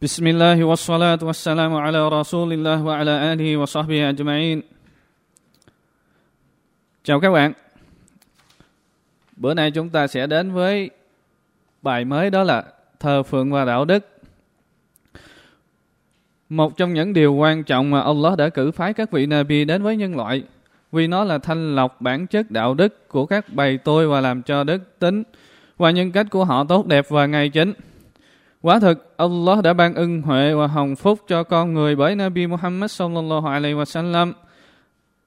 بسم الله والصلاة والسلام على رسول الله وعلى آله وصحبه أجمعين Chào các bạn Bữa nay chúng ta sẽ đến với bài mới đó là thờ phượng và đạo đức Một trong những điều quan trọng mà Allah đã cử phái các vị Nabi đến với nhân loại vì nó là thanh lọc bản chất đạo đức của các bầy tôi và làm cho đức tính và nhân cách của họ tốt đẹp và ngay chính. Quả thực, Allah đã ban ân huệ và hồng phúc cho con người bởi Nabi Muhammad sallallahu alaihi wasallam.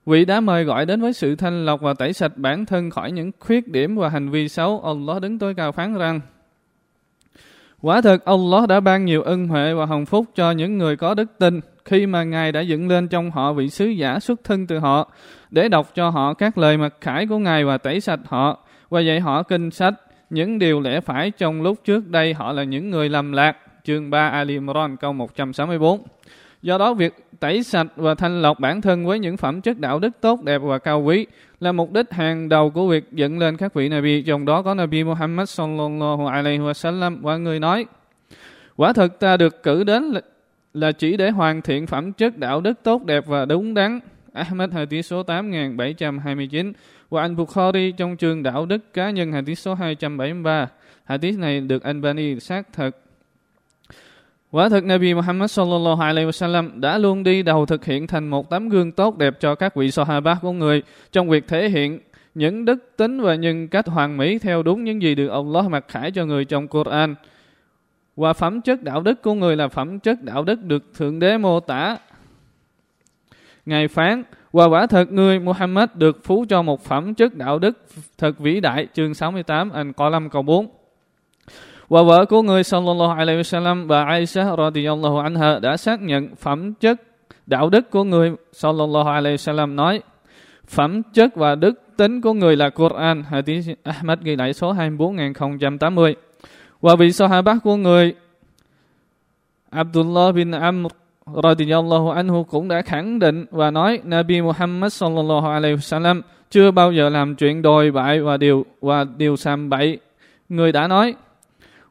Vị đã mời gọi đến với sự thanh lọc và tẩy sạch bản thân khỏi những khuyết điểm và hành vi xấu. Allah đứng tối cao phán rằng, Quả thực Allah đã ban nhiều ân huệ và hồng phúc cho những người có đức tin khi mà Ngài đã dựng lên trong họ vị sứ giả xuất thân từ họ để đọc cho họ các lời mặc khải của Ngài và tẩy sạch họ và dạy họ kinh sách những điều lẽ phải trong lúc trước đây họ là những người lầm lạc. Chương 3 Ali Imran câu 164. Do đó việc tẩy sạch và thanh lọc bản thân với những phẩm chất đạo đức tốt đẹp và cao quý là mục đích hàng đầu của việc dựng lên các vị Nabi, trong đó có Nabi Muhammad sallallahu alaihi wasallam và người nói: Quả thực ta được cử đến là chỉ để hoàn thiện phẩm chất đạo đức tốt đẹp và đúng đắn. Ahmed Hadith số 8729 và anh Bukhari trong chương đạo đức cá nhân Hadith số 273. Hadith này được Albani xác thực Quả thực, Nabi Muhammad sallallahu alaihi wasallam đã luôn đi đầu thực hiện thành một tấm gương tốt đẹp cho các vị Sahaba của người trong việc thể hiện những đức tính và nhân cách hoàn mỹ theo đúng những gì được Allah mặc khải cho người trong Quran. Và phẩm chất đạo đức của người là phẩm chất đạo đức được Thượng Đế mô tả. Ngài phán, và quả thật người Muhammad được phú cho một phẩm chất đạo đức thật vĩ đại, chương 68, anh có 5 câu 4. Và vợ của người sallallahu alaihi wasallam bà Aisha radiyallahu anha đã xác nhận phẩm chất đạo đức của người sallallahu alaihi wasallam nói phẩm chất và đức tính của người là Quran. Hadith Ahmad ghi lại số 24080 và vị sahabat của người Abdullah bin Amr radiyallahu anhu cũng đã khẳng định và nói, Nabi Muhammad sallallahu alaihi wasallam chưa bao giờ làm chuyện đồi bại và điều và điều sàm bậy. Người đã nói,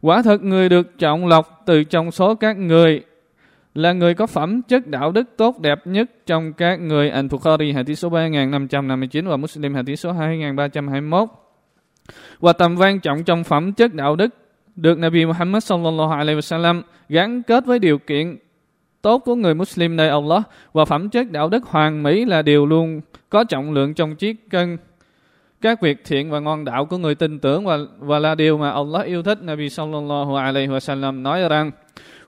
Quả thật người được chọn lọc từ trong số các người, là người có phẩm chất đạo đức tốt đẹp nhất trong các người Anh Bukhari hadith số 3559 và Muslim, hadith số 2321. Và tầm quan trọng trong phẩm chất đạo đức được Nabi Muhammad sallallahu alaihi wasallam gắn kết với điều kiện tốt của người Muslim nơi Allah và phẩm chất đạo đức hoàn mỹ là điều luôn có trọng lượng trong chiếc cân các việc thiện và ngon đạo của người tin tưởng và và là điều mà Allah yêu thích. Nabi sallallahu alaihi wasallam nói rằng,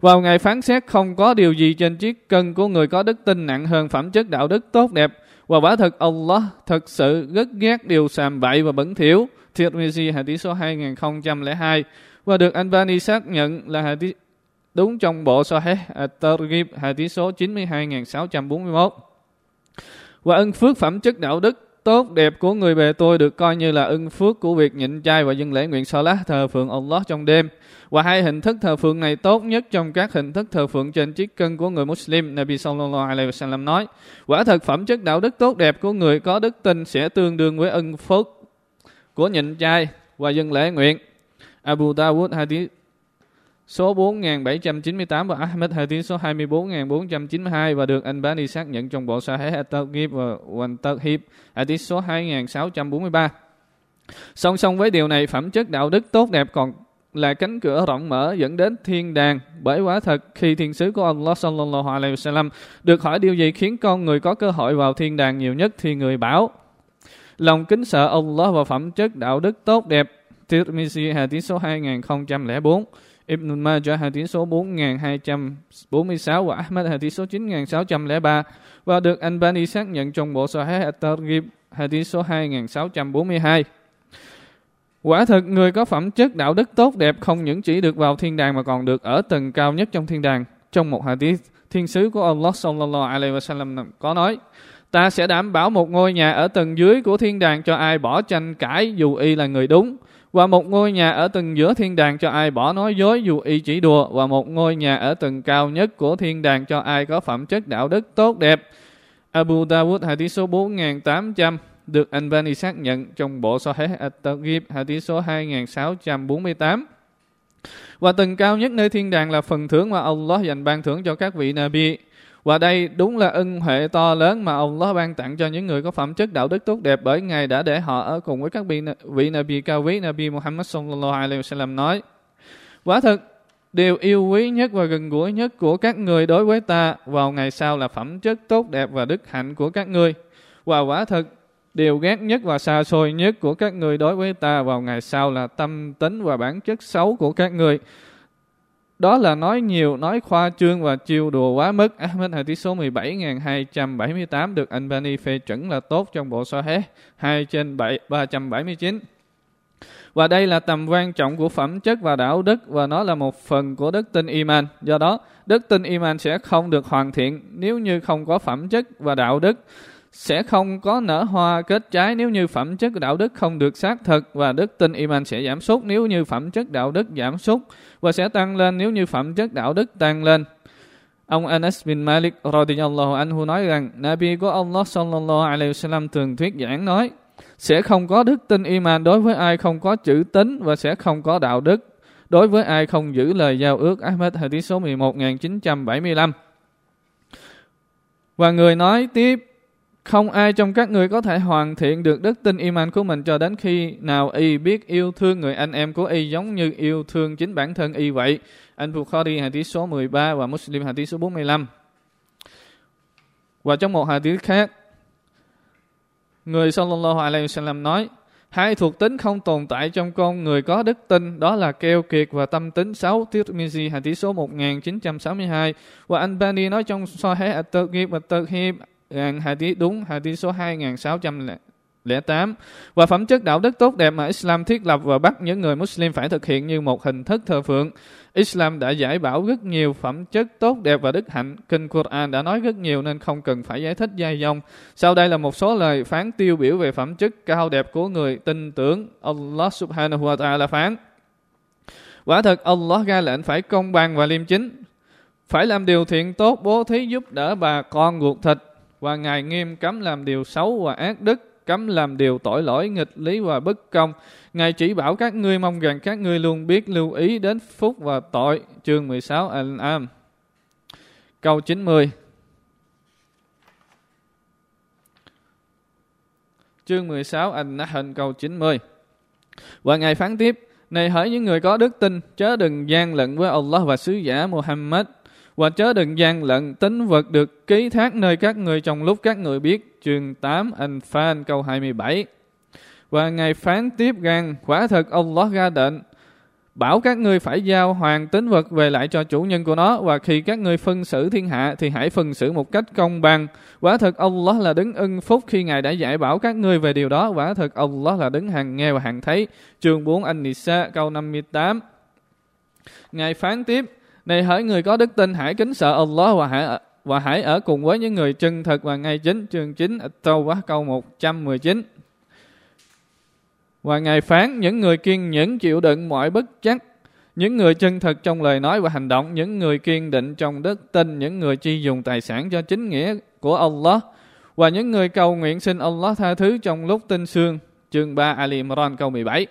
vào ngày phán xét không có điều gì trên chiếc cân của người có đức tin nặng hơn phẩm chất đạo đức tốt đẹp và quả thật Allah thật sự rất ghét điều sàm bậy và bẩn thỉu. Tirmizi hadith số 2002 và được Albani xác nhận là hadith đúng trong bộ Sahih At-Targhib, hadith số 92641. Và ân phước phẩm chất đạo đức tốt đẹp của người bề tôi được coi như là ân phước của việc nhịn chay và dân lễ nguyện salat thờ phượng Allah trong đêm. Và hai hình thức thờ phượng này tốt nhất trong các hình thức thờ phượng trên chiếc cân của người Muslim. Nabi sallallahu alaihi wasallam nói: Quả thật phẩm chất đạo đức tốt đẹp của người có đức tin sẽ tương đương với ân phước của nhịn chay và dân lễ nguyện. Abu Dawud hadith số 4798 và Ahmed hadith số 24492 và được anh Bani xác nhận trong bộ Sahih At-Targhib và Wan-Tarhib hadith số 2643. Song song với điều này, phẩm chất đạo đức tốt đẹp còn là cánh cửa rộng mở dẫn đến thiên đàng. Bởi quả thật, khi thiên sứ của Allah sallallahu alaihi wasallam được hỏi điều gì khiến con người có cơ hội vào thiên đàng nhiều nhất thì người bảo lòng kính sợ Allah và phẩm chất đạo đức tốt đẹp. Tirmizi hadith số 2004 Ibn Majah hadith số 4246 và Ahmad hadith số 9603 và được Albani xác nhận trong bộ Sahih At-Targhib hadith số 2642. Quả thực người có phẩm chất đạo đức tốt đẹp không những chỉ được vào thiên đàng mà còn được ở tầng cao nhất trong thiên đàng. Trong một hadith, thiên sứ của Allah sallallahu alaihi wasallam có nói: Ta sẽ đảm bảo một ngôi nhà ở tầng dưới của thiên đàng cho ai bỏ tranh cãi dù y là người đúng và một ngôi nhà ở tầng giữa thiên đàng cho ai bỏ nói dối dù y chỉ đùa và một ngôi nhà ở tầng cao nhất của thiên đàng cho ai có phẩm chất đạo đức tốt đẹp. Abu Dawud, hadith số 4800 được Albani xác nhận trong bộ Sahih At-Targhib hadith số 2648. Và tầng cao nhất nơi thiên đàng là phần thưởng mà Allah dành ban thưởng cho các vị Nabi. Và đây đúng là ân huệ to lớn mà Allah ban tặng cho những người có phẩm chất đạo đức tốt đẹp bởi Ngài đã để họ ở cùng với các vị, vị Nabi cao quý Nabi Muhammad sallallahu alaihi wasallam nói. Quả thực, điều yêu quý nhất và gần gũi nhất của các người đối với ta vào ngày sau là phẩm chất tốt đẹp và đức hạnh của các người Và quả thực, điều ghét nhất và xa xôi nhất của các người đối với ta vào ngày sau là tâm tính và bản chất xấu của các người. Đó là nói nhiều, nói khoa trương và chiêu đùa quá mức. Ahmed Hadith số 17278 được anh Bani phê chuẩn là tốt trong bộ so hé 2 trên 7, 379. Và đây là tầm quan trọng của phẩm chất và đạo đức và nó là một phần của đức tin iman. Do đó, đức tin iman sẽ không được hoàn thiện nếu như không có phẩm chất và đạo đức sẽ không có nở hoa kết trái nếu như phẩm chất đạo đức không được xác thực và đức tin iman sẽ giảm sút nếu như phẩm chất đạo đức giảm sút và sẽ tăng lên nếu như phẩm chất đạo đức tăng lên. Ông Anas bin Malik radhiyallahu anhu nói rằng, Nabi của Allah sallallahu alaihi wasallam thường thuyết giảng nói, sẽ không có đức tin iman đối với ai không có chữ tín và sẽ không có đạo đức đối với ai không giữ lời giao ước Ahmed Hadith số 11975. Và người nói tiếp không ai trong các người có thể hoàn thiện được đức tin iman của mình cho đến khi nào y biết yêu thương người anh em của y giống như yêu thương chính bản thân y vậy. Anh Bukhari hadith số 13 và Muslim hadith số 45. Và trong một hadith khác, người sallallahu alaihi wasallam nói, hai thuộc tính không tồn tại trong con người có đức tin, đó là keo kiệt và tâm tính xấu. Tirmizi hadith số 1962. Và anh Bani nói trong Sahih at-Targhib và Tarhib hadith, đúng, hadith số 2608 và phẩm chất đạo đức tốt đẹp mà Islam thiết lập và bắt những người Muslim phải thực hiện như một hình thức thờ phượng. Islam đã giải bảo rất nhiều phẩm chất tốt đẹp và đức hạnh. Kinh Quran đã nói rất nhiều nên không cần phải giải thích dài dòng. Sau đây là một số lời phán tiêu biểu về phẩm chất cao đẹp của người tin tưởng. Allah subhanahu wa ta'ala phán. Quả thật, Allah ra lệnh phải công bằng và liêm chính. Phải làm điều thiện tốt bố thí giúp đỡ bà con ruột thịt và Ngài nghiêm cấm làm điều xấu và ác đức, cấm làm điều tội lỗi, nghịch lý và bất công. Ngài chỉ bảo các ngươi mong rằng các ngươi luôn biết lưu ý đến phúc và tội. Chương 16 Al-Am Câu 90 Chương 16 An-Nahl câu 90 Và Ngài phán tiếp Này hỡi những người có đức tin Chớ đừng gian lận với Allah và sứ giả Muhammad và chớ đừng gian lận tính vật được ký thác nơi các người trong lúc các người biết. Chương 8 Anh Phan, câu 27 Và Ngài phán tiếp rằng, quả thật Allah ra định bảo các ngươi phải giao hoàng tính vật về lại cho chủ nhân của nó và khi các ngươi phân xử thiên hạ, thì hãy phân xử một cách công bằng. Quả thật Allah là đứng ưng phúc khi Ngài đã dạy bảo các ngươi về điều đó. Quả thật Allah là đứng hàng nghe và hàng thấy. Chương 4 Anh Nisa, câu 58 Ngài phán tiếp này hỡi người có đức tin hãy kính sợ Allah và hãy và hãy ở cùng với những người chân thật và ngay chính chương 9 quá câu 119. Và Ngài phán những người kiên nhẫn chịu đựng mọi bất chắc, những người chân thật trong lời nói và hành động, những người kiên định trong đức tin, những người chi dùng tài sản cho chính nghĩa của Allah và những người cầu nguyện xin Allah tha thứ trong lúc tinh sương. Chương 3 Ali Imran câu 17.